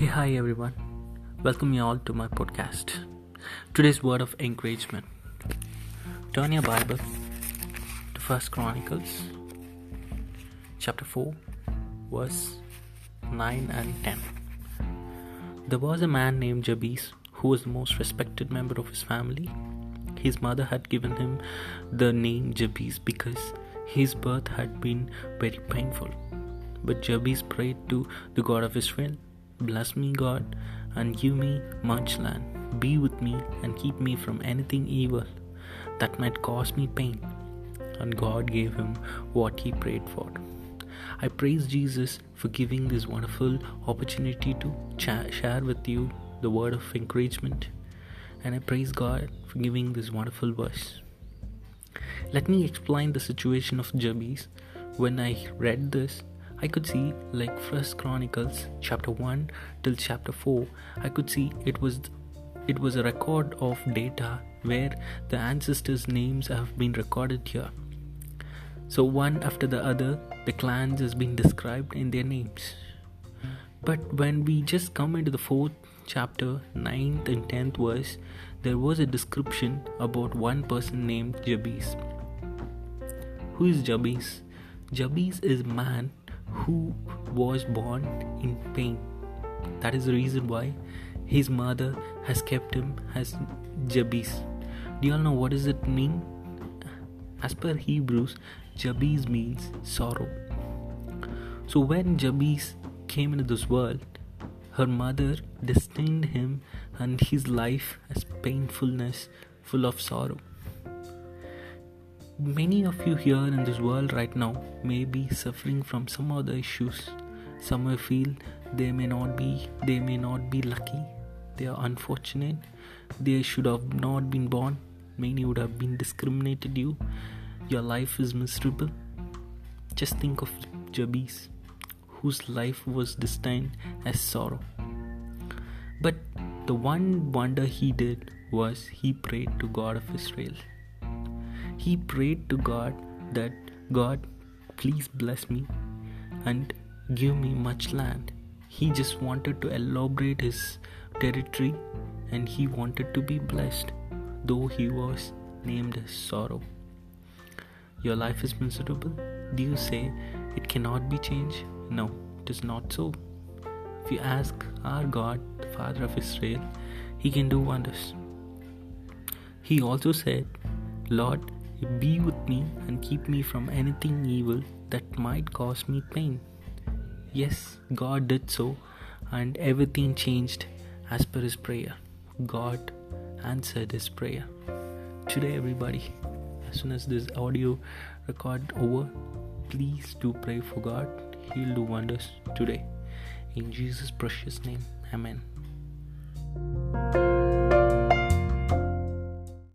Hey, hi everyone. Welcome you all to my podcast. Today's word of encouragement. Turn your Bible to First Chronicles, chapter 4, verse 9 and 10. There was a man named Jabez who was the most respected member of his family. His mother had given him the name Jabez because his birth had been very painful. But Jabez prayed to the God of Israel Bless me, God, and give me much land. Be with me and keep me from anything evil that might cause me pain. And God gave him what he prayed for. I praise Jesus for giving this wonderful opportunity to ch- share with you the word of encouragement. And I praise God for giving this wonderful verse. Let me explain the situation of Jabez. When I read this, I could see like First Chronicles chapter 1 till chapter 4 I could see it was it was a record of data where the ancestors names have been recorded here. So one after the other the clans has been described in their names. But when we just come into the fourth chapter 9th and 10th verse there was a description about one person named Jabez. Who is Jabez? Jabez is man who was born in pain. That is the reason why his mother has kept him as Jabez. Do you all know what does it mean? As per Hebrews, Jabez means sorrow. So when Jabez came into this world, her mother destined him and his life as painfulness, full of sorrow many of you here in this world right now may be suffering from some other issues. Some may feel they may not be they may not be lucky. They are unfortunate. They should have not been born. Many would have been discriminated you. Your life is miserable. Just think of jabez whose life was destined as sorrow. But the one wonder he did was he prayed to god of israel he prayed to God that God, please bless me and give me much land. He just wanted to elaborate his territory and he wanted to be blessed, though he was named sorrow. Your life is miserable? Do you say it cannot be changed? No, it is not so. If you ask our God, the Father of Israel, He can do wonders. He also said, Lord, be with me and keep me from anything evil that might cause me pain. Yes, God did so, and everything changed as per his prayer. God answered his prayer. Today, everybody, as soon as this audio record over, please do pray for God. He'll do wonders today. In Jesus' precious name, Amen.